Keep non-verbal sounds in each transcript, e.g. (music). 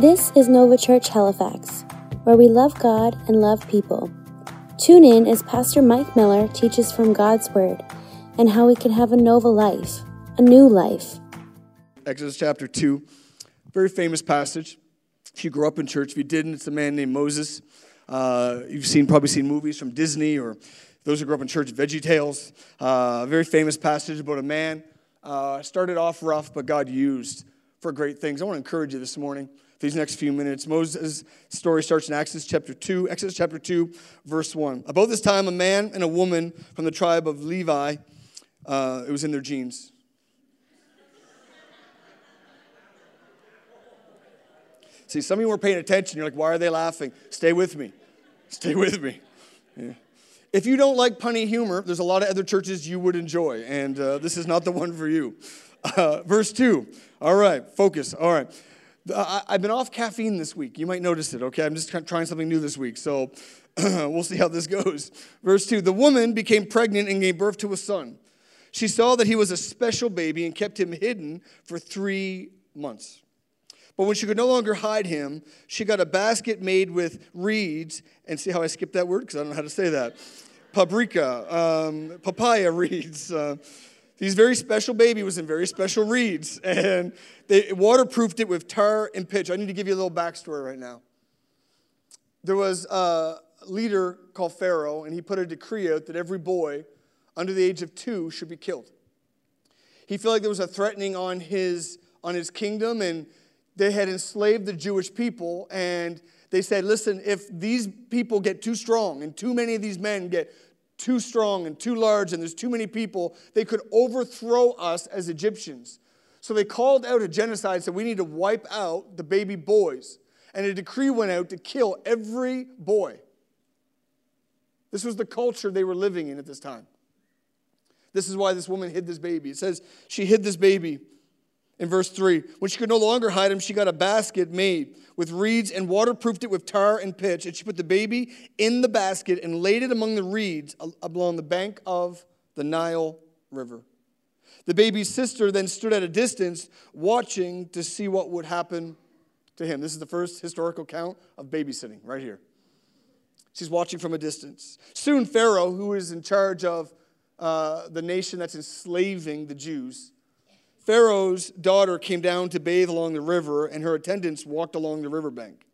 This is Nova Church Halifax, where we love God and love people. Tune in as Pastor Mike Miller teaches from God's Word and how we can have a Nova life, a new life. Exodus chapter 2, very famous passage. If you grew up in church, if you didn't, it's a man named Moses. Uh, you've seen probably seen movies from Disney or those who grew up in church, Veggie Tales. Uh, very famous passage about a man. Uh, started off rough, but God used for great things. I want to encourage you this morning, these next few minutes. Moses' story starts in Exodus chapter 2, Exodus chapter 2, verse 1. About this time, a man and a woman from the tribe of Levi, uh, it was in their genes. (laughs) See, some of you weren't paying attention. You're like, why are they laughing? Stay with me. Stay with me. Yeah. If you don't like punny humor, there's a lot of other churches you would enjoy, and uh, this is not the (laughs) one for you. Uh, verse 2. All right, focus. All right. I, have been off caffeine this week. You might notice it, okay? I'm just trying something new this week, so (clears throat) we'll see how this (laughs) goes. Verse 2 The woman became pregnant and gave birth to a son. She saw that he was a special baby and kept him hidden for three months. But when she could no longer hide him, she got a basket made with reeds. And see how I skipped that word? Because I don't know how to say that. Paprika, um, papaya (laughs) reeds. Uh, these very special baby was in very special reeds. (laughs) And they waterproofed it with tar and pitch. I need to give you a little backstory right now. There was a leader called Pharaoh, and he put a decree out that every boy under the age of two should be killed. He felt like there was a threatening on his, on his kingdom, and they had enslaved the Jewish people, and they said, listen, if these people get too strong and too many of these men get too strong and too large and there's too many people, they could overthrow us as Egyptians. So they called out a genocide, said we need to wipe out the baby boys. And a decree went out to kill every boy. This was the culture they were living in at this time. This is why this woman hid this baby. It says she hid this baby in verse 3. When she could no longer hide him, she got a basket made with reeds and waterproofed it with tar and pitch. And she put the baby in the basket and laid it among the reeds along the bank of the Nile River. The baby's sister then stood at a distance, watching to see what would happen to him. This is the first historical account of babysitting, right here. She's watching from a distance. Soon, Pharaoh, who is in charge of uh, the nation that's enslaving the Jews, Pharaoh's daughter came down to bathe along the river, and her attendants walked along the riverbank.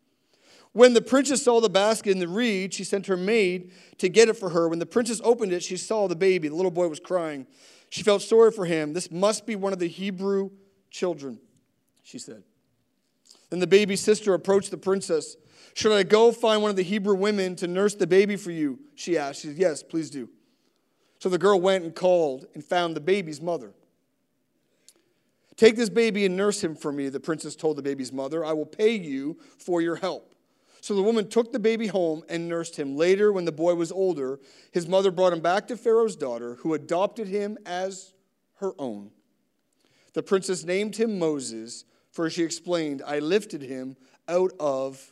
When the princess saw the basket in the reed, she sent her maid to get it for her. When the princess opened it, she saw the baby. The little boy was crying. She felt sorry for him. This must be one of the Hebrew children, she said. Then the baby's sister approached the princess. Should I go find one of the Hebrew women to nurse the baby for you? She asked. She said, Yes, please do. So the girl went and called and found the baby's mother. Take this baby and nurse him for me, the princess told the baby's mother. I will pay you for your help. So the woman took the baby home and nursed him. Later, when the boy was older, his mother brought him back to Pharaoh's daughter, who adopted him as her own. The princess named him Moses, for she explained, I lifted him out of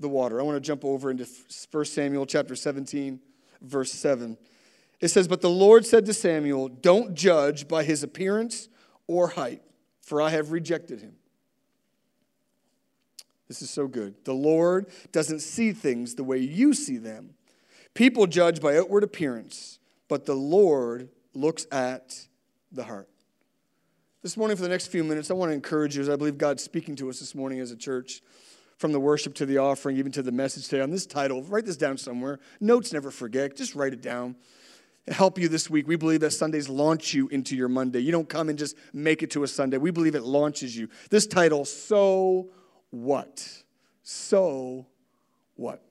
the water. I want to jump over into 1 Samuel chapter 17, verse 7. It says, But the Lord said to Samuel, Don't judge by his appearance or height for I have rejected him. This is so good. The Lord doesn't see things the way you see them. People judge by outward appearance, but the Lord looks at the heart. This morning, for the next few minutes, I want to encourage you as I believe God's speaking to us this morning as a church, from the worship to the offering, even to the message today on this title. Write this down somewhere. Notes never forget. Just write it down help you this week. We believe that Sundays launch you into your Monday. You don't come and just make it to a Sunday. We believe it launches you. This title, So What? So What?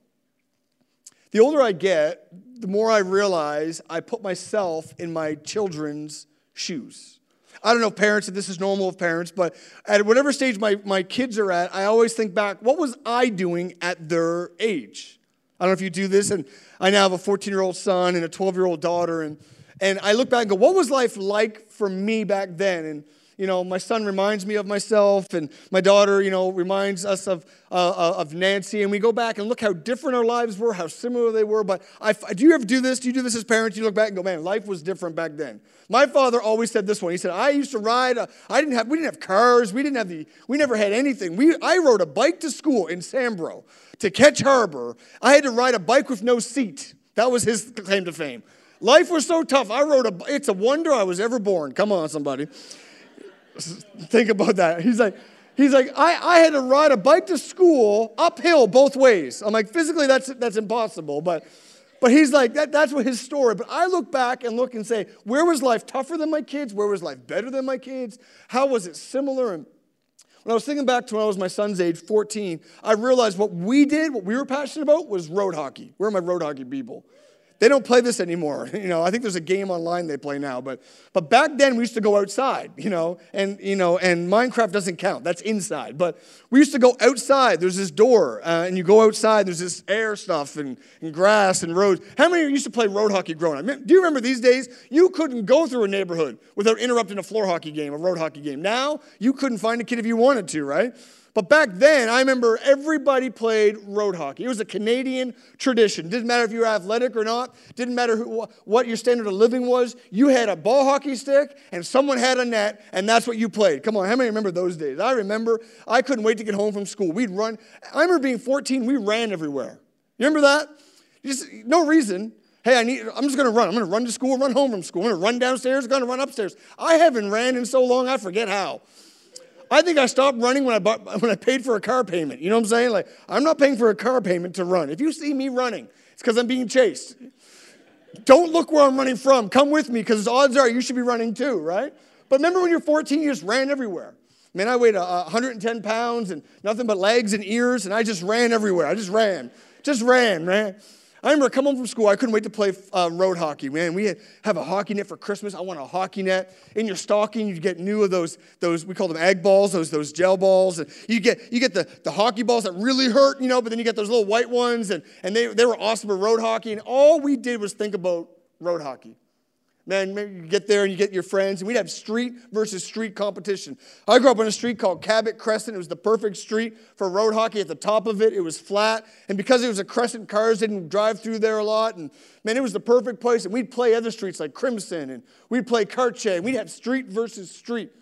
The older I get, the more I realize I put myself in my children's shoes. I don't know, if parents, if this is normal of parents, but at whatever stage my, my kids are at, I always think back, what was I doing at their age? I don't know if you do this, and I now have a 14 year old son and a 12 year old daughter, and, and I look back and go, what was life like for me back then? And you know, my son reminds me of myself, and my daughter, you know, reminds us of, uh, uh, of Nancy. And we go back and look how different our lives were, how similar they were. But I, do you ever do this? Do you do this as parents? You look back and go, man, life was different back then. My father always said this one. He said, I used to ride. I didn't have. We didn't have cars. We didn't have the. We never had anything. We. I rode a bike to school in Sambro to Ketch Harbor. I had to ride a bike with no seat. That was his claim to fame. Life was so tough. I rode a. It's a wonder I was ever born. Come on, somebody. Think about that. He's like, he's like, I, I had to ride a bike to school uphill both ways. I'm like, physically, that's, that's impossible. But, but he's like, that, that's what his story. But I look back and look and say, where was life tougher than my kids? Where was life better than my kids? How was it similar? And when I was thinking back to when I was my son's age, 14, I realized what we did, what we were passionate about, was road hockey. Where are my road hockey people? They don't play this anymore. (laughs) You know, I think there's a game online they play now, but but back then we used to go outside, you know, and you know, and Minecraft doesn't count. That's inside. But we used to go outside. There's this door, uh, and you go outside. There's this air stuff and, and grass and roads. How many of you used to play road hockey growing up? Do you remember these days? You couldn't go through a neighborhood without interrupting a floor hockey game, a road hockey game. Now you couldn't find a kid if you wanted to, right? But back then, I remember everybody played road hockey. It was a Canadian tradition. Didn't matter if you were athletic or not, didn't matter who, what your standard of living was. You had a ball hockey stick and someone had a net, and that's what you played. Come on, how many remember those days? I remember I couldn't wait to get home from school. We'd run. I remember being 14, we ran everywhere. You remember that? Just no reason. Hey, I need, I'm just gonna run. I'm gonna run to school, run home from school. I'm gonna run downstairs, I'm gonna run upstairs. I haven't ran in so long, I forget how. I think I stopped running when I, bought, (laughs) when I paid for a car payment. You know what I'm saying? Like, I'm not paying for a car payment to run. If you see me running, it's because I'm being chased. Don't look where I'm running from. Come with me because odds are you should be running too, right? But remember when you're 14, you just ran everywhere. Man, I weighed 110 pounds and nothing but legs and ears, and I just ran everywhere. I just ran. Just ran, man. I remember coming home from school, I couldn't wait to play uh, road hockey. Man, we had, have a hockey net for Christmas. I want a hockey net. In your stocking, you get new of those, those we call them egg balls, those, those gel balls. And you get, you get the, the hockey balls that really hurt, you know, but then you get those little white ones, and, and they, they were awesome for road hockey. And all we did was think about road hockey. Man, you get there and you get your friends, and we'd have street versus street competition. I grew up on a street called Cabot Crescent. It was the perfect street for road hockey. At the top of it, it was flat, and because it was a crescent, cars didn't drive through there a lot. And man, it was the perfect place. And we'd play other streets like Crimson, and we'd play Cartier, and we'd have street versus street.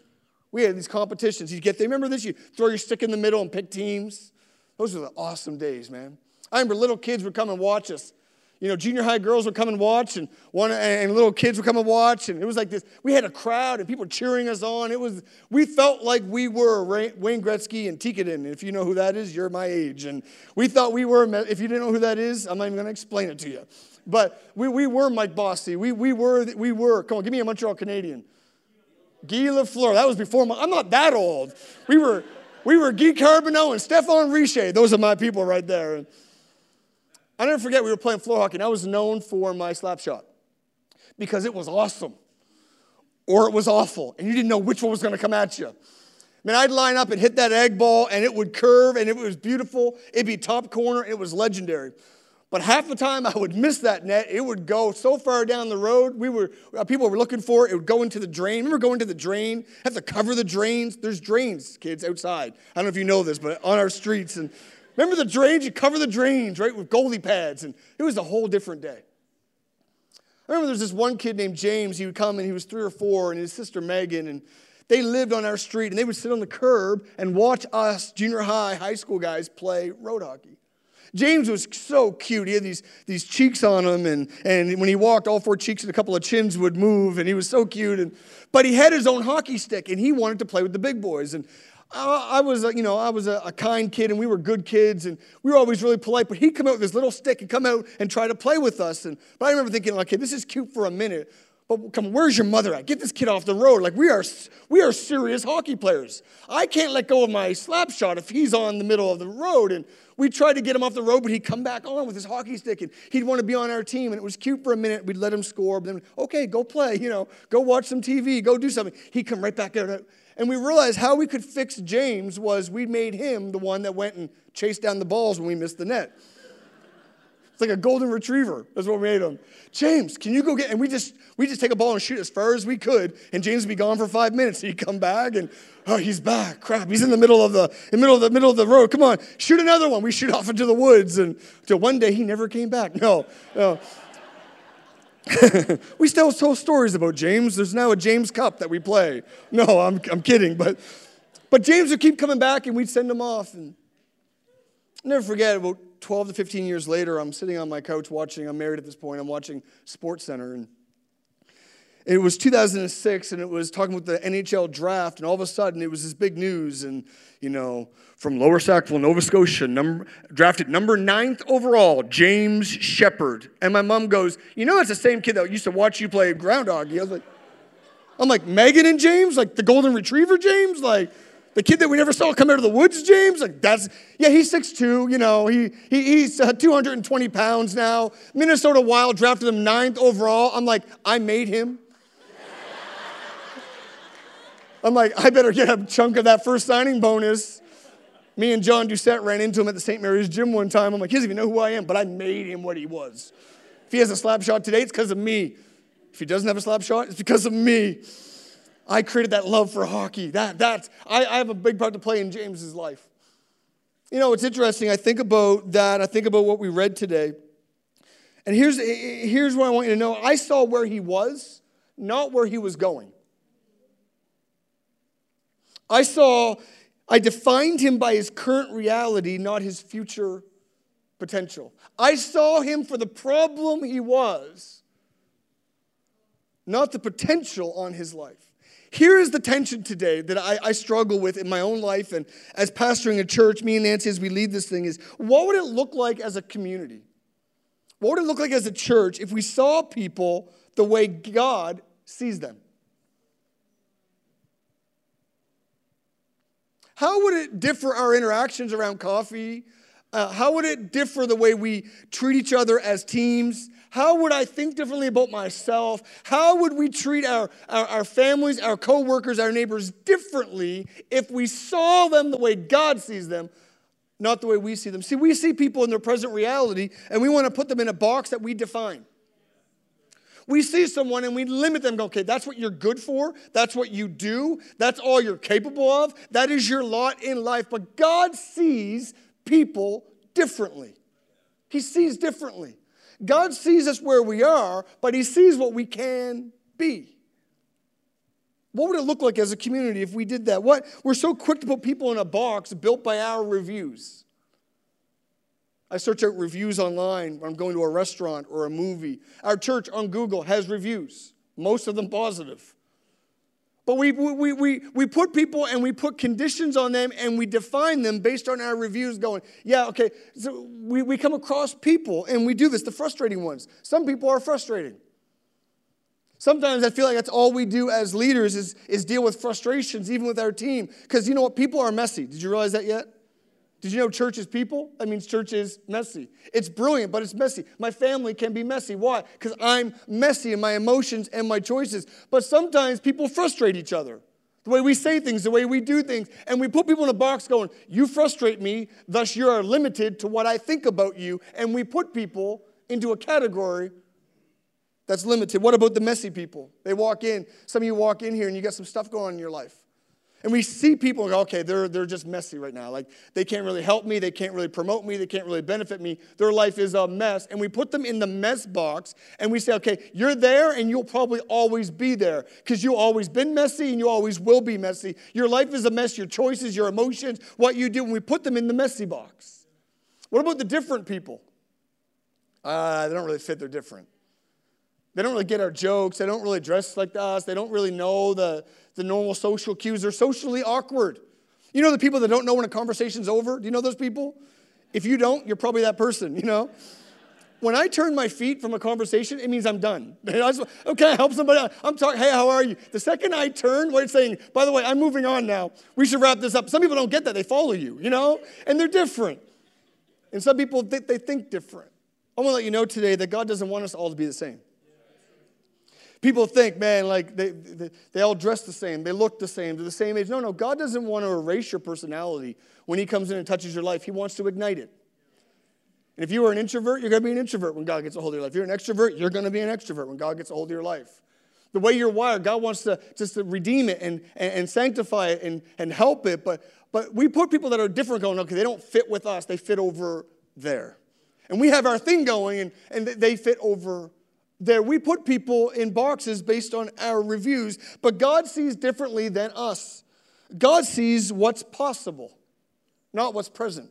We had these competitions. You'd get there. Remember this? You throw your stick in the middle and pick teams. Those were the awesome days, man. I remember little kids would come and watch us you know, junior high girls would come and watch, and one and little kids would come and watch, and it was like this. We had a crowd, and people cheering us on. It was we felt like we were Wayne Gretzky and Tikkanen. If you know who that is, you're my age, and we thought we were. If you didn't know who that is, I'm not even going to explain it to you. But we, we were Mike Bossy. We, we were we were. Come on, give me a Montreal Canadian. Guy Lafleur. That was before my. I'm not that old. We were we were Guy Carbonneau and Stéphane Richer. Those are my people right there. I never forget we were playing floor hockey, and I was known for my slap shot because it was awesome or it was awful, and you didn't know which one was going to come at you. Man, I'd line up and hit that egg ball, and it would curve, and it was beautiful. It'd be top corner. It was legendary. But half the time (laughs) I would miss that net. It would go so far down the road. We were uh, people were looking for it. It would go into the drain. Remember going to the drain? Have to cover the drains. There's drains, kids, outside. I don't know if you know this, but on our streets, and Remember the drains? You cover the drains, right, with goalie pads, and it was a whole different day. I remember there's this one kid named James. He would come and he was three or four, and his sister Megan, and they lived on our street, and they would sit on the curb and watch us junior high, high school guys play road hockey. James was so cute. He had these, these cheeks on him, and, and when he walked, all four cheeks and a couple of chins would move, and he was so cute. And, but he had his own hockey stick, and he wanted to play with the big boys. And I was, you know, I was a, a, kind kid and we were good kids and we were always really polite. But he'd come out with this little stick and come out and try to play with us. And but I remember thinking, like okay, this is cute for a minute. But come, where's your mother at? Get this kid off the road. Like we are, we are serious hockey players. I can't let go of my slap shot if he's on the middle of the road. And we tried to get him off the road, but he'd come back on with his hockey stick and he'd want to be on our team. And it was cute for a minute. We'd let him score, but then, okay, go play, you know, go watch some TV, go do something. He'd come right back out. And we realized how we could fix James was we made him the one that went and chased down the balls when we missed the net. It's like a golden retriever. That's what we made him. James, can you go get? And we just we just take a ball and shoot as far as we could, and James would be gone for five minutes. He'd come back, and oh, he's back. Crap, he's in the middle of the in middle of the middle of the road. Come on, shoot another one. We shoot off into the woods, and until one day he never came back. No, no. (laughs) we still tell stories about James. There's now a James Cup that we play. No, I'm, I'm kidding. But, but James would keep coming back and we'd send him off. And I'll never forget, about 12 to 15 years later, I'm sitting on my couch watching, I'm married at this point, I'm watching Sports Center. And it was 2006 and it was talking about the NHL draft. And all of a sudden, it was this big news. And, you know, from Lower Sackville, Nova Scotia, number, drafted number ninth overall, James Sheppard. And my mom goes, You know, it's the same kid that used to watch you play Groundhog. I was like, I'm like, Megan and James? Like the Golden Retriever James? Like the kid that we never saw come out of the woods, James? Like that's, yeah, he's 6'2, you know, he, he he's uh, 220 pounds now. Minnesota Wild drafted him ninth overall. I'm like, I made him. I'm like, I better get a chunk of that first signing bonus. Me and John Doucette ran into him at the St. Mary's gym one time. I'm like, he doesn't even know who I am, but I made him what he was. If he has a slap shot today, it's because of me. If he doesn't have a slap shot, it's because of me. I created that love for hockey. That, that, I, I have a big part to play in James's life. You know, it's interesting. I think about that. I think about what we read today. And here's, here's what I want you to know I saw where he was, not where he was going. I saw I defined him by his current reality, not his future potential. I saw him for the problem he was, not the potential on his life. Here is the tension today that I, I, struggle with in my own life and as pastoring a church, me and Nancy, as we lead this thing, is what would it look like as a community? What would it look like as a church if we saw people the way God sees them? How would it differ our interactions around coffee? Uh, how would it differ the way we treat each other as teams? How would I think differently about myself? How would we treat our, our, our families, our coworkers, our neighbors differently if we saw them the way God sees them, not the way we see them? See, we see people in their present reality and we want to put them in a box that we define. We see someone and we limit them, go, okay, that's what you're good for. That's what you do. That's all you're capable of. That is your lot in life. But God sees people differently. He sees differently. God sees us where we are, but He sees what we can be. What would it look like as a community if we did that? What we're so quick to put people in a box built by our reviews. I search out reviews online when I'm going to a restaurant or a movie. Our church on Google has reviews, most of them positive. But we, we, we, we put people and we put conditions on them and we define them based on our reviews going, yeah, okay. So we, we come across people and we do this, the frustrating ones. Some people are frustrating. Sometimes I feel like that's all we do as leaders is, is deal with frustrations, even with our team. Because you know what? People are messy. Did you realize that yet? Did you know church is people? That means church is messy. It's brilliant, but it's messy. My family can be messy. Why? Because I'm messy in my emotions and my choices. But sometimes people frustrate each other. The way we say things, the way we do things. And we put people in a box going, You frustrate me, thus you are limited to what I think about you. And we put people into a category that's limited. What about the messy people? They walk in, some of you walk in here and you got some stuff going on in your life. And we see people go, okay, they're, they're just messy right now. Like, they can't really help me. They can't really promote me. They can't really benefit me. Their life is a mess. And we put them in the mess box and we say, okay, you're there and you'll probably always be there because you've always been messy and you always will be messy. Your life is a mess, your choices, your emotions, what you do. And we put them in the messy box. What about the different people? Uh, they don't really fit, they're different. They don't really get our jokes. They don't really dress like us. They don't really know the, the normal social cues. They're socially awkward. You know the people that don't know when a conversation's over? Do you know those people? If you don't, you're probably that person, you know? When I turn my feet from a conversation, it means I'm done. (laughs) okay, I help somebody I'm talking, hey, how are you? The second I turn, what it's saying, by the way, I'm moving on now. We should wrap this up. Some people don't get that. They follow you, you know? And they're different. And some people, they, they think different. I want to let you know today that God doesn't want us all to be the same. People think, man, like they, they, they, all dress the same, they look the same, they're the same age. No, no, God doesn't want to erase your personality when He comes in and touches your life. He wants to ignite it. And if you are an introvert, you're going to be an introvert when God gets a hold of your life. If you're an extrovert, you're going to be an extrovert when God gets a hold of your life. The way you're wired, God wants to just to redeem it and, and, and sanctify it and, and help it. But, but we put people that are different going, okay, they don't fit with us, they fit over there. And we have our thing going and, and they fit over there. We put people in boxes based on our reviews, but God sees differently than us. God sees what's possible, not what's present.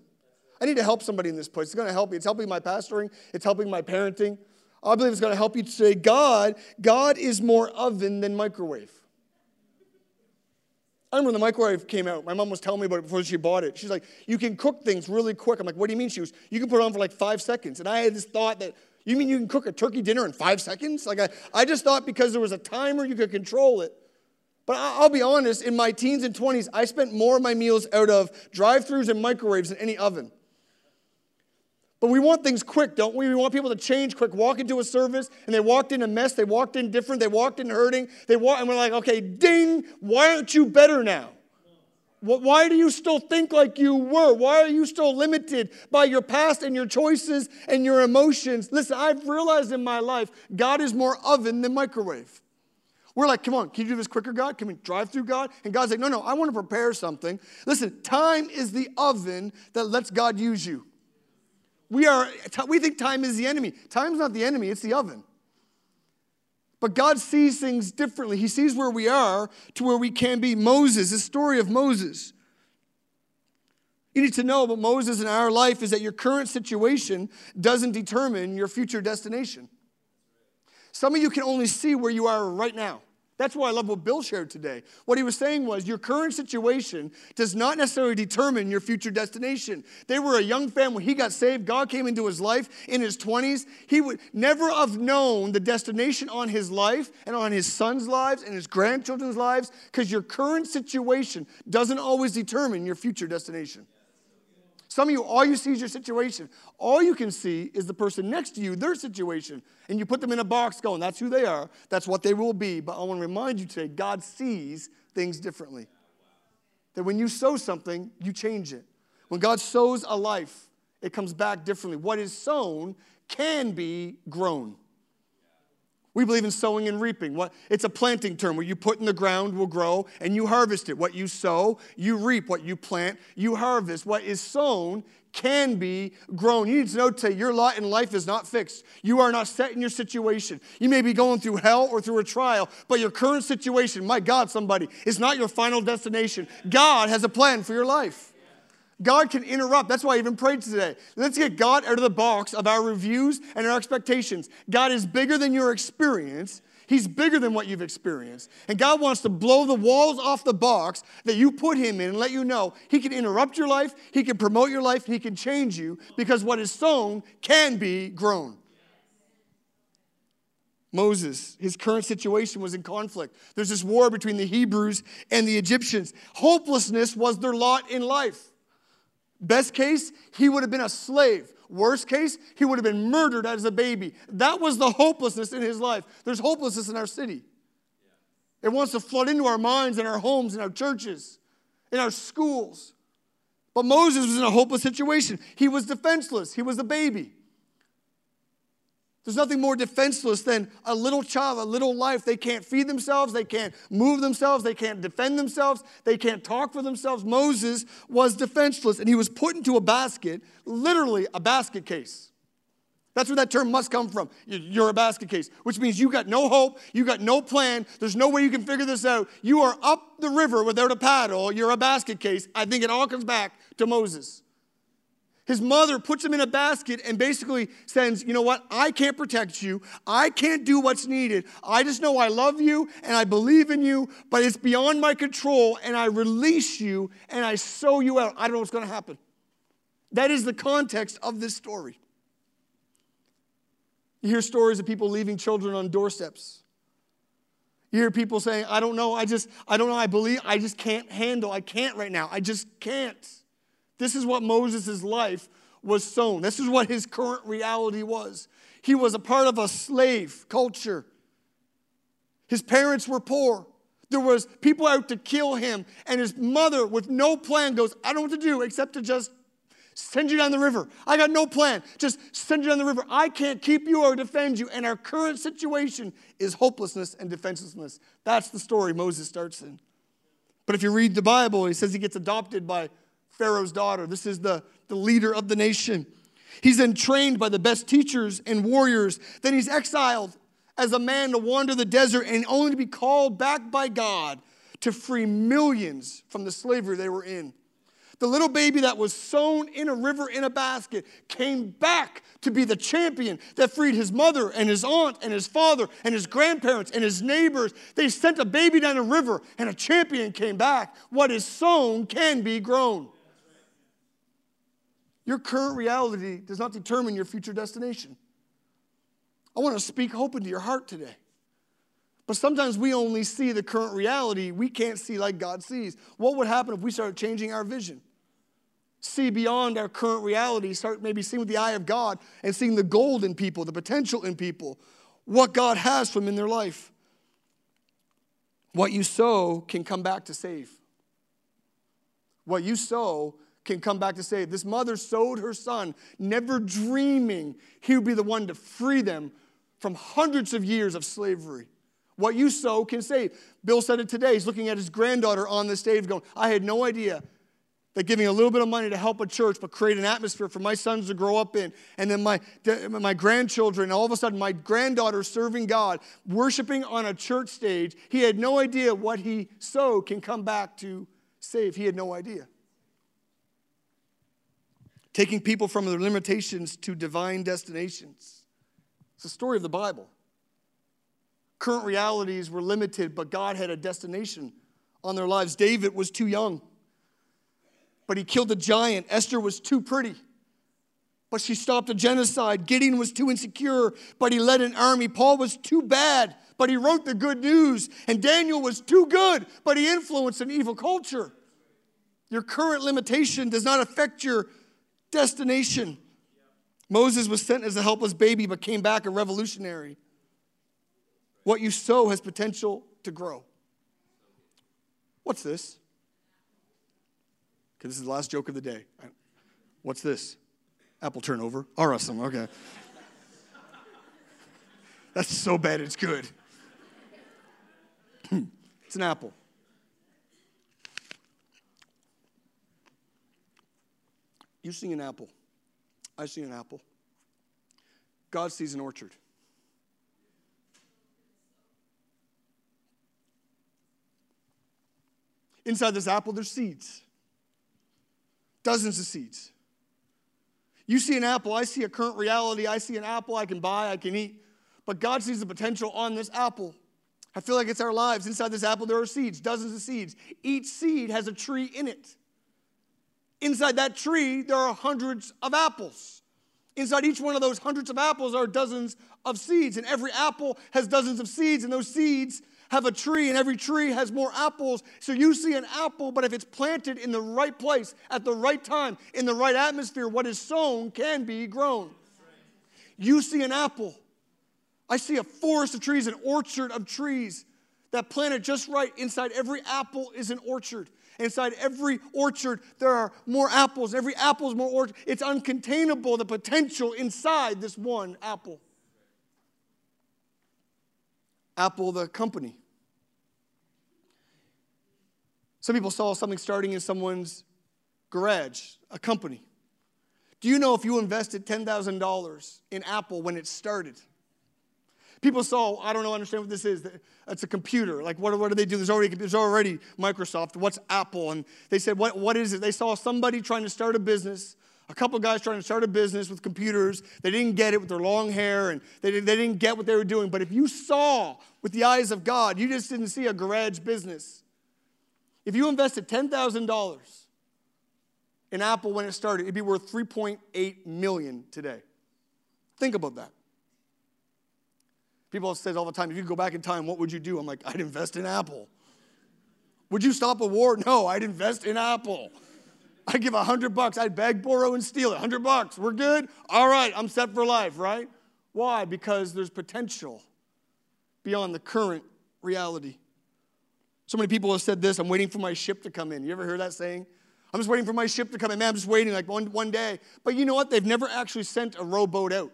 I need to help somebody in this place. It's going to help me. It's helping my pastoring, it's helping my parenting. I believe it's going to help you to say, God, God is more oven than microwave. I remember when the microwave came out, my mom was telling me about it before she bought it. She's like, you can cook things really quick. I'm like, what do you mean? She was, you can put it on for like five seconds. And I had this thought that, you mean you can cook a turkey dinner in five seconds? Like, I, I just thought because there was a timer, you could control it. But I'll be honest, in my teens and 20s, I spent more of my meals out of drive throughs and microwaves than any oven. But we want things quick, don't we? We want people to change quick, walk into a service, and they walked in a mess, they walked in different, they walked in hurting, they walk, and we're like, okay, ding, why aren't you better now? Why do you still think like you were? Why are you still limited by your past and your choices and your emotions? Listen, I've realized in my life, God is more oven than microwave. We're like, come on, can you do this quicker, God? Can we drive through God? And God's like, no, no, I want to prepare something. Listen, time is the oven that lets God use you. We, are, we think time is the enemy. Time's not the enemy, it's the oven. But God sees things differently. He sees where we are to where we can be. Moses, the story of Moses. You need to know about Moses in our life is that your current situation doesn't determine your future destination. Some of you can only see where you are right now. That's why I love what Bill shared today. What he was saying was your current situation does not necessarily determine your future destination. They were a young family. He got saved. God came into his life in his 20s. He would never have known the destination on his life and on his son's lives and his grandchildren's lives because your current situation doesn't always determine your future destination. Some of you, all you see is your situation. All you can see is the person next to you, their situation. And you put them in a box going, that's who they are, that's what they will be. But I want to remind you today God sees things differently. That when you sow something, you change it. When God sows a life, it comes back differently. What is sown can be grown. We believe in sowing and reaping. What, it's a planting term. What you put in the ground will grow and you harvest it. What you sow, you reap. What you plant, you harvest. What is sown can be grown. You need to know today your lot in life is not fixed. You are not set in your situation. You may be going through hell or through a trial, but your current situation, my God, somebody, is not your final destination. God has a plan for your life. God can interrupt. That's why I even prayed today. Let's get God out of the box of our reviews and our expectations. God is bigger than your experience. He's bigger than what you've experienced. And God wants to blow the walls off the box that you put Him in and let you know He can interrupt your life, He can promote your life, He can change you because what is sown can be grown. Moses, his current situation was in conflict. There's this war between the Hebrews and the Egyptians. Hopelessness was their lot in life. Best case, he would have been a slave. Worst case, he would have been murdered as a baby. That was the hopelessness in his life. There's hopelessness in our city. It wants to flood into our minds and our homes and our churches, in our schools. But Moses was in a hopeless situation. He was defenseless, he was a baby. There's nothing more defenseless than a little child, a little life. They can't feed themselves, they can't move themselves, they can't defend themselves, they can't talk for themselves. Moses was defenseless and he was put into a basket, literally a basket case. That's where that term must come from. You're a basket case, which means you got no hope, you got no plan, there's no way you can figure this out. You are up the river without a paddle, you're a basket case. I think it all comes back to Moses. His mother puts him in a basket and basically says, You know what? I can't protect you. I can't do what's needed. I just know I love you and I believe in you, but it's beyond my control and I release you and I sow you out. I don't know what's going to happen. That is the context of this story. You hear stories of people leaving children on doorsteps. You hear people saying, I don't know, I just, I don't know, I believe, I just can't handle, I can't right now, I just can't. This is what Moses' life was sown. This is what his current reality was. He was a part of a slave culture. His parents were poor. There was people out to kill him, and his mother, with no plan, goes, I don't know what to do except to just send you down the river. I got no plan. Just send you down the river. I can't keep you or defend you. And our current situation is hopelessness and defenselessness. That's the story Moses starts in. But if you read the Bible, he says he gets adopted by Pharaoh's daughter. This is the, the leader of the nation. He's then trained by the best teachers and warriors. Then he's exiled as a man to wander the desert and only to be called back by God to free millions from the slavery they were in. The little baby that was sown in a river in a basket came back to be the champion that freed his mother and his aunt and his father and his grandparents and his neighbors. They sent a baby down a river and a champion came back. What is sown can be grown. Your current reality does not determine your future destination. I want to speak hope into your heart today. But sometimes we only see the current reality. We can't see like God sees. What would happen if we started changing our vision? See beyond our current reality, start maybe seeing with the eye of God and seeing the gold in people, the potential in people, what God has for them in their life. What you sow can come back to save. What you sow can come back to save. This mother sowed her son, never dreaming he would be the one to free them from hundreds of years of slavery. What you sow can save. Bill said it today. He's looking at his granddaughter on the stage going, I had no idea that giving a little bit of money to help a church but create an atmosphere for my sons to grow up in and then my, my grandchildren all of a sudden my granddaughter serving god worshiping on a church stage he had no idea what he sowed can come back to save he had no idea taking people from their limitations to divine destinations it's the story of the Bible. Current realities were limited, but God had a destination on their lives. David was too young, but he killed a giant. Esther was too pretty, but she stopped a genocide. Gideon was too insecure, but he led an army. Paul was too bad, but he wrote the good news. And Daniel was too good, but he influenced an evil culture. Your current limitation does not affect your destination. Moses was sent as a helpless baby but came back a revolutionary. What you sow has potential to grow. What's this? Okay, this is the last joke of the day. What's this? Apple turnover. Awesome, okay. That's so bad it's good. (clears throat) it's an apple. You see an apple. I see an apple. God sees an orchard. Inside this apple, there's seeds. Dozens of seeds. You see an apple, I see a current reality. I see an apple I can buy, I can eat. But God sees the potential on this apple. I feel like it's our lives. Inside this apple, there are seeds, dozens of seeds. Each seed has a tree in it. Inside that tree, there are hundreds of apples. Inside each one of those hundreds of apples are dozens of seeds, and every apple has dozens of seeds, and those seeds have a tree, and every tree has more apples. So you see an apple, but if it's planted in the right place, at the right time, in the right atmosphere, what is sown can be grown. You see an apple. I see a forest of trees, an orchard of trees that planted just right. Inside every apple is an orchard. Inside every orchard, there are more apples. Every apple is more orchard. It's uncontainable, the potential inside this one apple. Apple, the company. Some people saw something starting in someone's garage, a company. Do you know if you invested $10,000 in Apple when it started? People saw, oh, I don't know, understand what this is. It's a computer. Like, what, what do they do? There's already, there's already Microsoft. What's Apple? And they said, what, what is it? They saw somebody trying to start a business, a couple guys trying to start a business with computers. They didn't get it with their long hair, and they, they didn't get what they were doing. But if you saw with the eyes of God, you just didn't see a garage business. If you invested $10,000 in Apple when it started, it'd be worth 3.8 million today. Think about that. People say all the time, if you could go back in time, what would you do? I'm like, I'd invest in Apple. Would you stop a war? No, I'd invest in Apple. I'd give a hundred bucks. I'd beg, borrow, and steal it. Hundred bucks. We're good? All right, I'm set for life, right? Why? Because there's potential beyond the current reality. So many people have said this I'm waiting for my ship to come in. You ever hear that saying? I'm just waiting for my ship to come in. Man, I'm just waiting like one, one day. But you know what? They've never actually sent a rowboat out.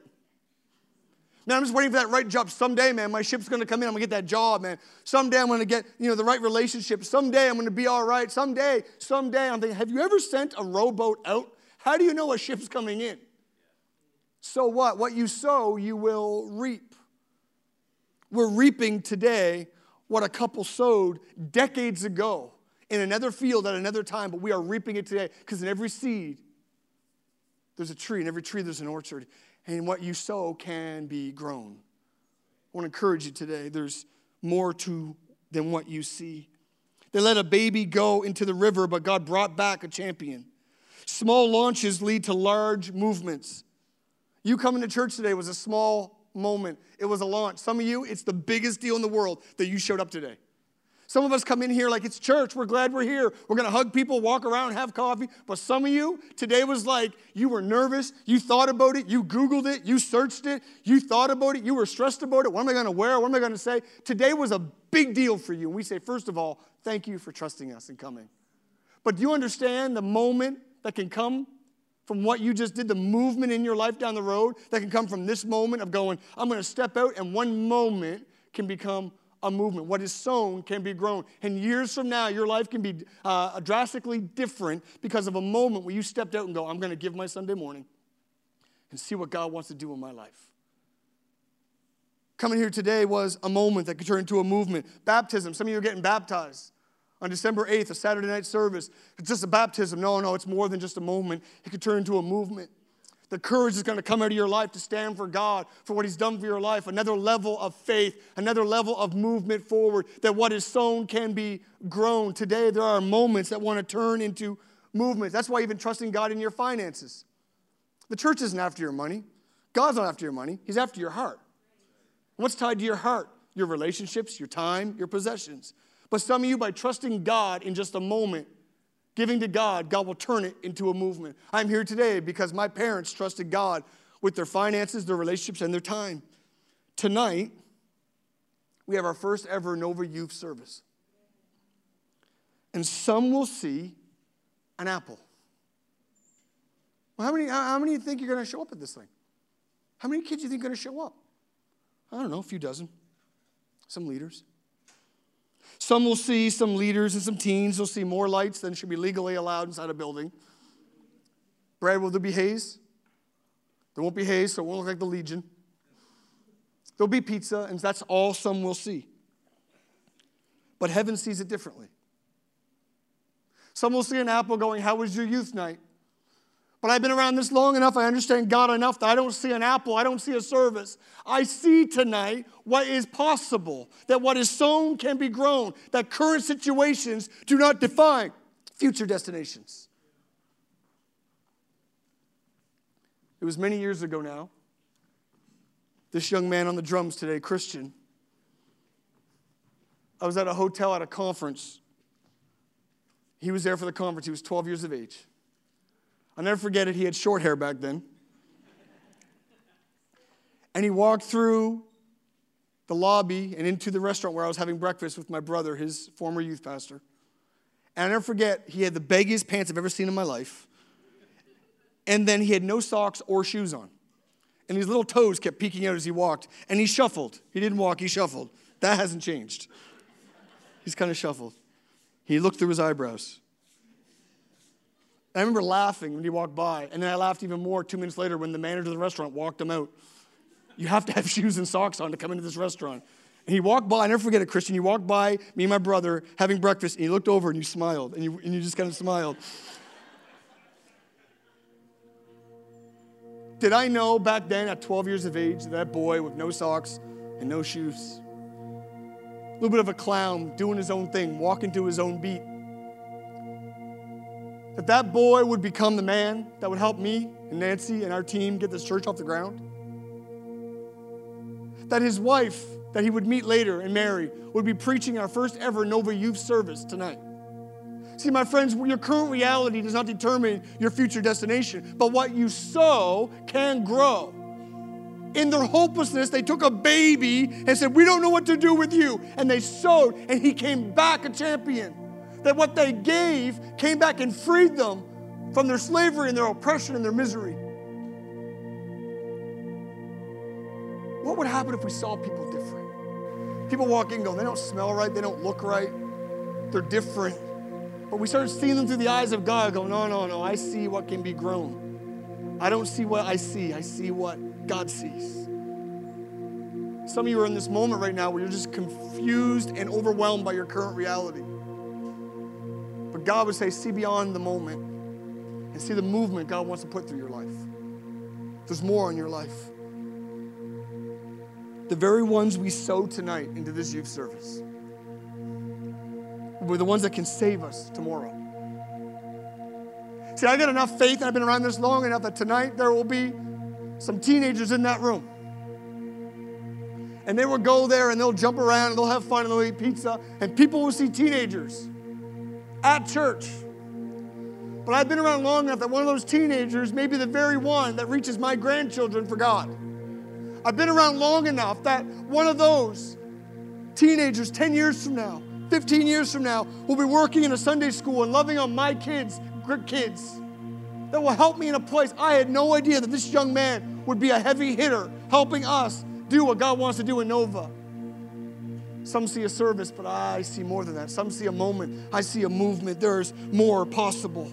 Man, I'm just waiting for that right job. Someday, man, my ship's gonna come in. I'm gonna get that job, man. Someday I'm gonna get, you know, the right relationship. Someday I'm gonna be all right. Someday, someday. I'm thinking, have you ever sent a rowboat out? How do you know a ship's coming in? So what? What you sow, you will reap. We're reaping today what a couple sowed decades ago in another field at another time, but we are reaping it today because in every seed, there's a tree. In every tree, there's an orchard. And what you sow can be grown. I want to encourage you today. There's more to than what you see. They let a baby go into the river, but God brought back a champion. Small launches lead to large movements. You coming to church today was a small moment, it was a launch. Some of you, it's the biggest deal in the world that you showed up today. Some of us come in here like it's church. We're glad we're here. We're going to hug people, walk around, have coffee. But some of you, today was like you were nervous. You thought about it. You Googled it. You searched it. You thought about it. You were stressed about it. What am I going to wear? What am I going to say? Today was a big deal for you. And we say, first of all, thank you for trusting us and coming. But do you understand the moment that can come from what you just did, the movement in your life down the road that can come from this moment of going, I'm going to step out, and one moment can become a movement. What is sown can be grown. And years from now, your life can be uh, drastically different because of a moment where you stepped out and go, I'm going to give my Sunday morning and see what God wants to do in my life. Coming here today was a moment that could turn into a movement. Baptism, some of you are getting baptized on December 8th, a Saturday night service. It's just a baptism. No, no, it's more than just a moment. It could turn into a movement. The courage is going to come out of your life to stand for God, for what He's done for your life. Another level of faith, another level of movement forward, that what is sown can be grown. Today, there are moments that want to turn into movements. That's why you've been trusting God in your finances. The church isn't after your money, God's not after your money, He's after your heart. What's tied to your heart? Your relationships, your time, your possessions. But some of you, by trusting God in just a moment, giving to God, God will turn it into a movement. I'm here today because my parents trusted God with their finances, their relationships, and their time. Tonight, we have our first ever Nova Youth service. And some will see an apple. Well, how many, how many think you're going to show up at this thing? How many kids do you think are going to show up? I don't know, a few dozen. Some leaders. Some will see, some leaders and some teens will see more lights than should be legally allowed inside a building. Brad, will there be haze? There won't be haze, so it won't look like the Legion. There'll be pizza, and that's all some will see. But heaven sees it differently. Some will see an apple going, How was your youth night? But I've been around this long enough, I understand God enough that I don't see an apple, I don't see a service. I see tonight what is possible, that what is sown can be grown, that current situations do not define future destinations. It was many years ago now. This young man on the drums today, Christian, I was at a hotel at a conference. He was there for the conference, he was 12 years of age. I'll never forget it. He had short hair back then. And he walked through the lobby and into the restaurant where I was having breakfast with my brother, his former youth pastor. And I'll never forget, he had the baggiest pants I've ever seen in my life. And then he had no socks or shoes on. And his little toes kept peeking out as he walked. And he shuffled. He didn't walk, he shuffled. That hasn't changed. He's kind of shuffled. He looked through his eyebrows. I remember laughing when he walked by, and then I laughed even more two minutes later when the manager of the restaurant walked him out. You have to have (laughs) shoes and socks on to come into this restaurant. And he walked by, I never forget it, Christian. You walked by me and my brother having breakfast, and he looked over and you smiled, and you, and you just kind of smiled. Did I know back then at 12 years of age that boy with no socks and no shoes, a little bit of a clown, doing his own thing, walking to his own beat, that that boy would become the man that would help me and Nancy and our team get this church off the ground? That his wife, that he would meet later and marry, would be preaching our first ever Nova Youth service tonight. See, my friends, your current reality does not determine your future destination, but what you sow can grow. In their hopelessness, they took a baby and said, We don't know what to do with you. And they sowed, and he came back a champion. That what they gave came back and freed them from their slavery and their oppression and their misery. What would happen if we saw people different? People walk in and go, they don't smell right, they don't look right, they're different. But we start seeing them through the eyes of God, go, no, no, no, I see what can be grown. I don't see what I see, I see what God sees. Some of you are in this moment right now where you're just confused and overwhelmed by your current reality. But God would say, see beyond the moment and see the movement God wants to put through your life. There's more in your life. The very ones we sow tonight into this youth service were the ones that can save us tomorrow. See, I got enough faith, and I've been around this long enough that tonight there will be some teenagers in that room. And they will go there and they'll jump around and they'll have fun and they'll eat pizza, and people will see teenagers at church. But I've been around long enough that one of those teenagers may be the very one that reaches my grandchildren for God. I've been around long enough that one of those teenagers 10 years from now 15 years from now will be working in a Sunday school and loving on my kids, kids, that will help me in a place I had no idea that this young man would be a heavy hitter, helping us do what God wants to do in Nova. Some see a service, but I see more than that. Some see a moment, I see a movement. There's more possible.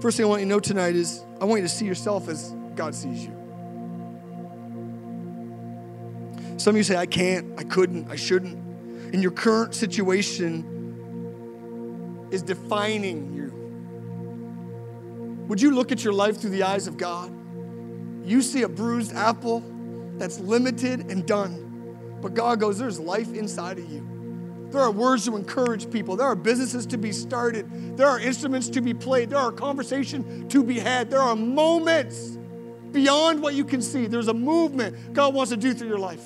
First thing I want you to know tonight is I want you to see yourself as God sees you. Some of you say, I can't, I couldn't, I shouldn't and your current situation is defining you. Would you look at your life through the eyes of God? You see a bruised apple that's limited and done. But God goes, There's life inside of you. There are words to encourage people. There are businesses to be started. There are instruments to be played. There are conversation to be had. There are moments beyond what you can see. There's a movement God wants to do through your life.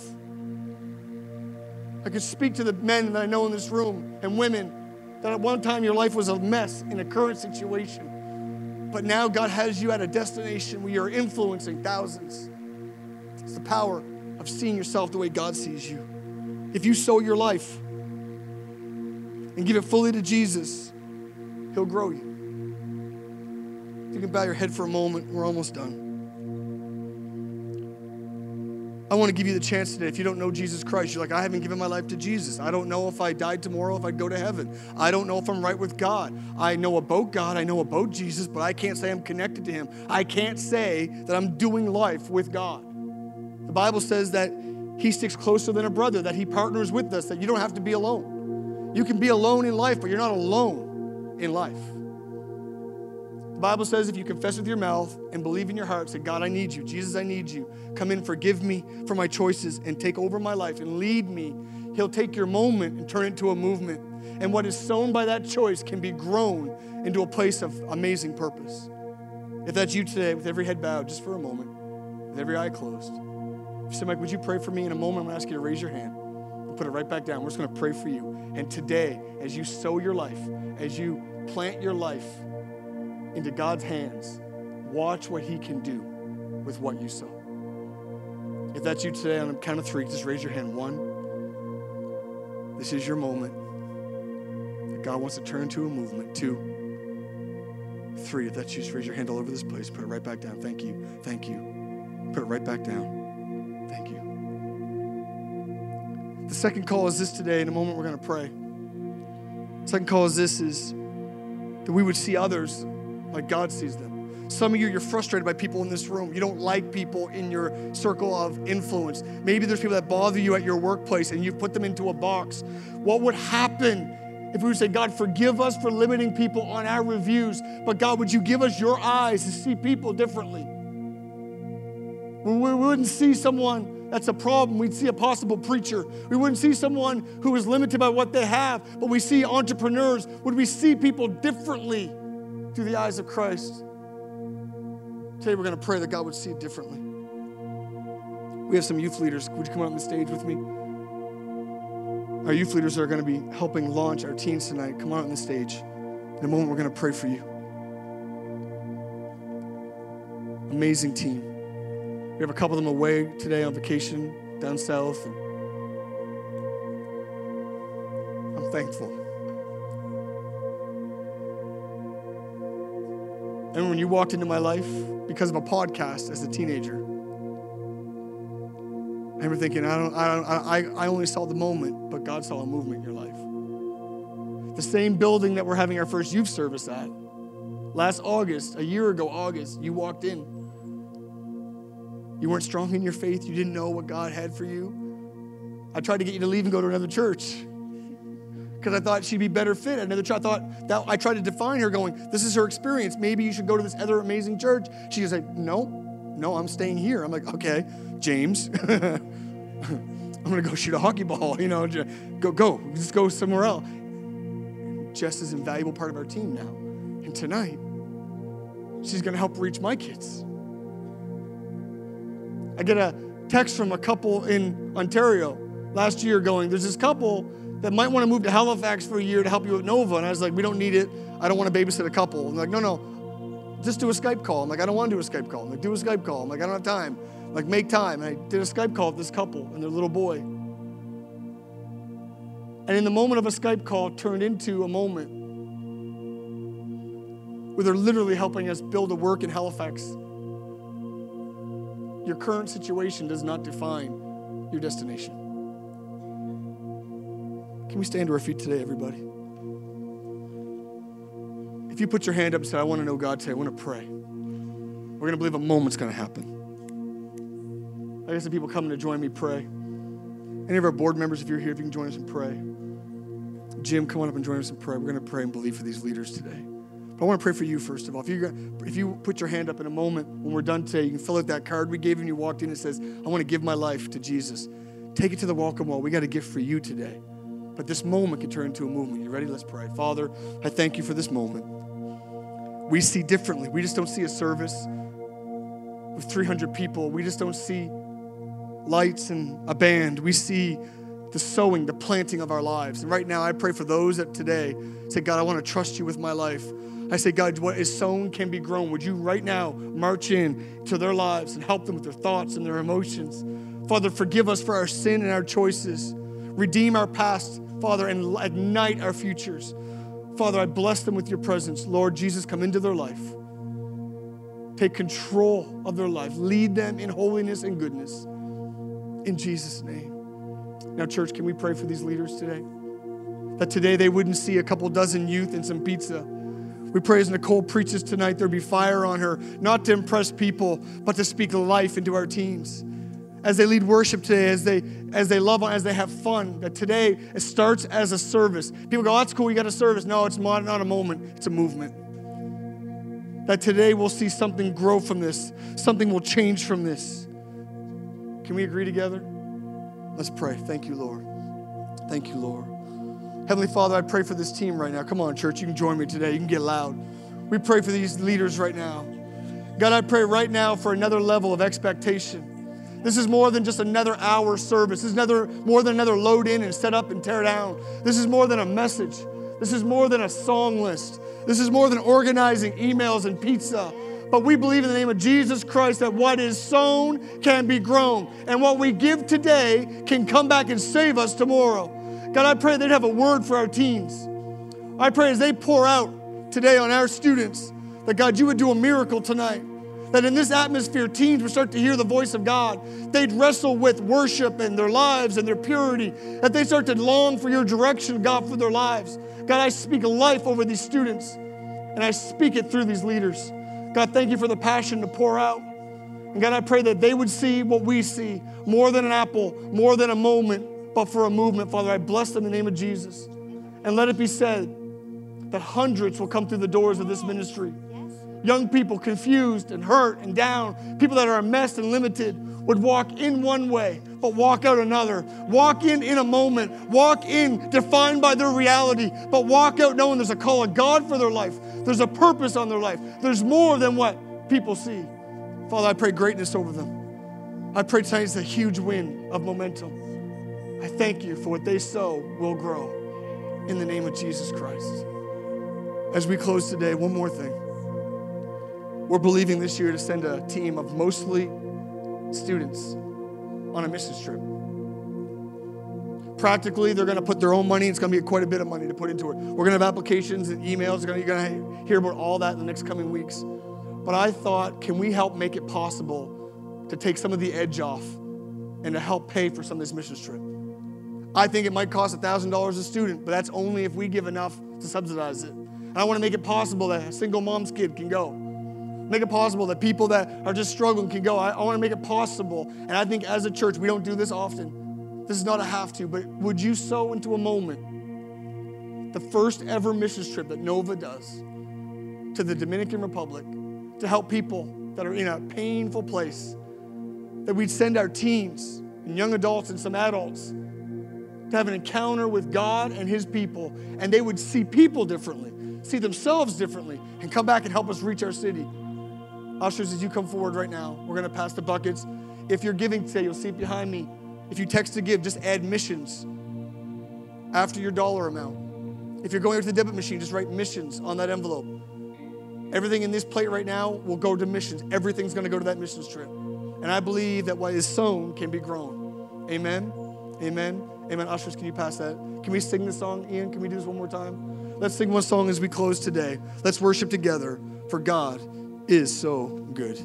I could speak to the men that I know in this room and women that at one time your life was a mess in a current situation. But now God has you at a destination where you're influencing thousands. It's the power of seeing yourself the way God sees you. If you sow your life and give it fully to Jesus, He'll grow you. You can bow your head for a moment, we're almost done. I want to give you the chance today. If you don't know Jesus Christ, you're like, I haven't given my life to Jesus. I don't know if I died tomorrow, if I'd go to heaven. I don't know if I'm right with God. I know about God, I know about Jesus, but I can't say I'm connected to Him. I can't say that I'm doing life with God. The Bible says that He sticks closer than a brother, that He partners with us, that you don't have to be alone. You can be alone in life, but you're not alone in life. The Bible says if you confess with your mouth and believe in your heart, say, God, I need you. Jesus, I need you. Come in, forgive me for my choices, and take over my life and lead me. He'll take your moment and turn it into a movement. And what is sown by that choice can be grown into a place of amazing purpose. If that's you today, with every head bowed, just for a moment, with every eye closed, if you say, Mike, would you pray for me in a moment? I'm going to ask you to raise your hand and put it right back down. We're just going to pray for you. And today, as you sow your life, as you plant your life, into God's hands, watch what He can do with what you sow. If that's you today, on a count of three, just raise your hand. One, this is your moment God wants to turn into a movement. Two, three, if that's you, just raise your hand all over this place. Put it right back down. Thank you. Thank you. Put it right back down. Thank you. The second call is this today. In a moment, we're going to pray. second call is this is that we would see others like God sees them. Some of you, you're frustrated by people in this room. You don't like people in your circle of influence. Maybe there's people that bother you at your workplace and you've put them into a box. What would happen if we would say, God, forgive us for limiting people on our reviews, but God, would you give us your eyes to see people differently? We wouldn't see someone that's a problem. We'd see a possible preacher. We wouldn't see someone who is limited by what they have, but we see entrepreneurs. Would we see people differently? through the eyes of Christ. Today we're going to pray that God would see it differently. We have some youth leaders. Would you come out on the stage with me? Our youth leaders are going to be helping launch our teens tonight. Come on on the stage. In a moment, we're going to pray for you. Amazing team. We have a couple of them away today on vacation down south. I'm thankful. And when you walked into my life because of a podcast as a teenager, I remember thinking, I, don't, I, don't, I, I only saw the moment, but God saw a movement in your life. The same building that we're having our first youth service at, last August, a year ago, August, you walked in you weren't strong in your faith. You didn't know what God had for you. I tried to get you to leave and go to another church because I thought she'd be better fit. at Another church, I thought that I tried to define her, going, "This is her experience. Maybe you should go to this other amazing church." She was like, "No, no, I'm staying here." I'm like, "Okay, James, (laughs) I'm gonna go shoot a hockey ball. You know, go, go, just go somewhere else." Jess is an invaluable part of our team now, and tonight, she's gonna help reach my kids. I get a text from a couple in Ontario last year going, There's this couple that might want to move to Halifax for a year to help you at Nova. And I was like, We don't need it. I don't want to babysit a couple. And they're like, No, no, just do a Skype call. I'm like, I don't want to do a Skype call. I'm like, do a Skype call. I'm like, I don't have time. I'm like, make time. And I did a Skype call with this couple and their little boy. And in the moment of a Skype call, turned into a moment where they're literally helping us build a work in Halifax your current situation does not define your destination. Can we stand to our feet today, everybody? If you put your hand up and say, I want to know God today, I want to pray, we're going to believe a moment's going to happen. I got some people coming to join me pray. Any of our board members, if you're here, if you can join us and pray. Jim, come on up and join us and pray. We're going to pray and believe for these leaders today. I want to pray for you first of all. If you if you put your hand up in a moment when we're done today, you can fill out that card we gave you and you walked in and says, "I want to give my life to Jesus." Take it to the welcome wall. We got a gift for you today. But this moment can turn into a movement. You ready? Let's pray. Father, I thank you for this moment. We see differently. We just don't see a service with 300 people. We just don't see lights and a band. We see the sowing, the planting of our lives. And right now, I pray for those that today say, God, I want to trust you with my life. I say, God, what is sown can be grown. Would you right now march in to their lives and help them with their thoughts and their emotions? Father, forgive us for our sin and our choices. Redeem our past, Father, and ignite our futures. Father, I bless them with your presence. Lord Jesus, come into their life. Take control of their life. Lead them in holiness and goodness. In Jesus' name. Now, church, can we pray for these leaders today? That today they wouldn't see a couple dozen youth and some pizza we pray as Nicole preaches tonight, there be fire on her, not to impress people, but to speak life into our teens. As they lead worship today, as they as they love on, as they have fun, that today it starts as a service. People go, oh, that's cool, you got a service. No, it's not, not a moment, it's a movement. That today we'll see something grow from this, something will change from this. Can we agree together? Let's pray. Thank you, Lord. Thank you, Lord. Heavenly Father, I pray for this team right now. Come on, church, you can join me today. You can get loud. We pray for these leaders right now. God, I pray right now for another level of expectation. This is more than just another hour service. This is another, more than another load in and set up and tear down. This is more than a message. This is more than a song list. This is more than organizing emails and pizza. But we believe in the name of Jesus Christ that what is sown can be grown. And what we give today can come back and save us tomorrow. God, I pray they'd have a word for our teens. I pray as they pour out today on our students, that God, you would do a miracle tonight. That in this atmosphere, teens would start to hear the voice of God. They'd wrestle with worship and their lives and their purity. That they start to long for your direction, God, for their lives. God, I speak life over these students and I speak it through these leaders. God, thank you for the passion to pour out. And God, I pray that they would see what we see more than an apple, more than a moment, but for a movement. Father, I bless them in the name of Jesus. And let it be said that hundreds will come through the doors of this ministry. Young people confused and hurt and down, people that are a mess and limited would walk in one way, but walk out another. Walk in in a moment, walk in defined by their reality, but walk out knowing there's a call of God for their life. There's a purpose on their life. There's more than what people see. Father, I pray greatness over them. I pray tonight's a huge win of momentum. I thank you for what they sow will grow in the name of Jesus Christ. As we close today, one more thing. We're believing this year to send a team of mostly students on a missions trip. Practically, they're going to put their own money. It's going to be quite a bit of money to put into it. We're going to have applications and emails. You're going to hear about all that in the next coming weeks. But I thought, can we help make it possible to take some of the edge off and to help pay for some of this missions trip? I think it might cost $1,000 a student, but that's only if we give enough to subsidize it. And I want to make it possible that a single mom's kid can go. Make it possible that people that are just struggling can go. I, I want to make it possible. And I think as a church, we don't do this often. This is not a have to, but would you sow into a moment the first ever missions trip that Nova does to the Dominican Republic to help people that are in a painful place? That we'd send our teens and young adults and some adults to have an encounter with God and His people, and they would see people differently, see themselves differently, and come back and help us reach our city. Ushers, as you come forward right now, we're going to pass the buckets. If you're giving today, you'll see it behind me. If you text to give, just add missions after your dollar amount. If you're going to the debit machine, just write missions on that envelope. Everything in this plate right now will go to missions. Everything's going to go to that missions trip. And I believe that what is sown can be grown. Amen. Amen. Amen. Ushers, can you pass that? Can we sing this song, Ian? Can we do this one more time? Let's sing one song as we close today. Let's worship together, for God is so good.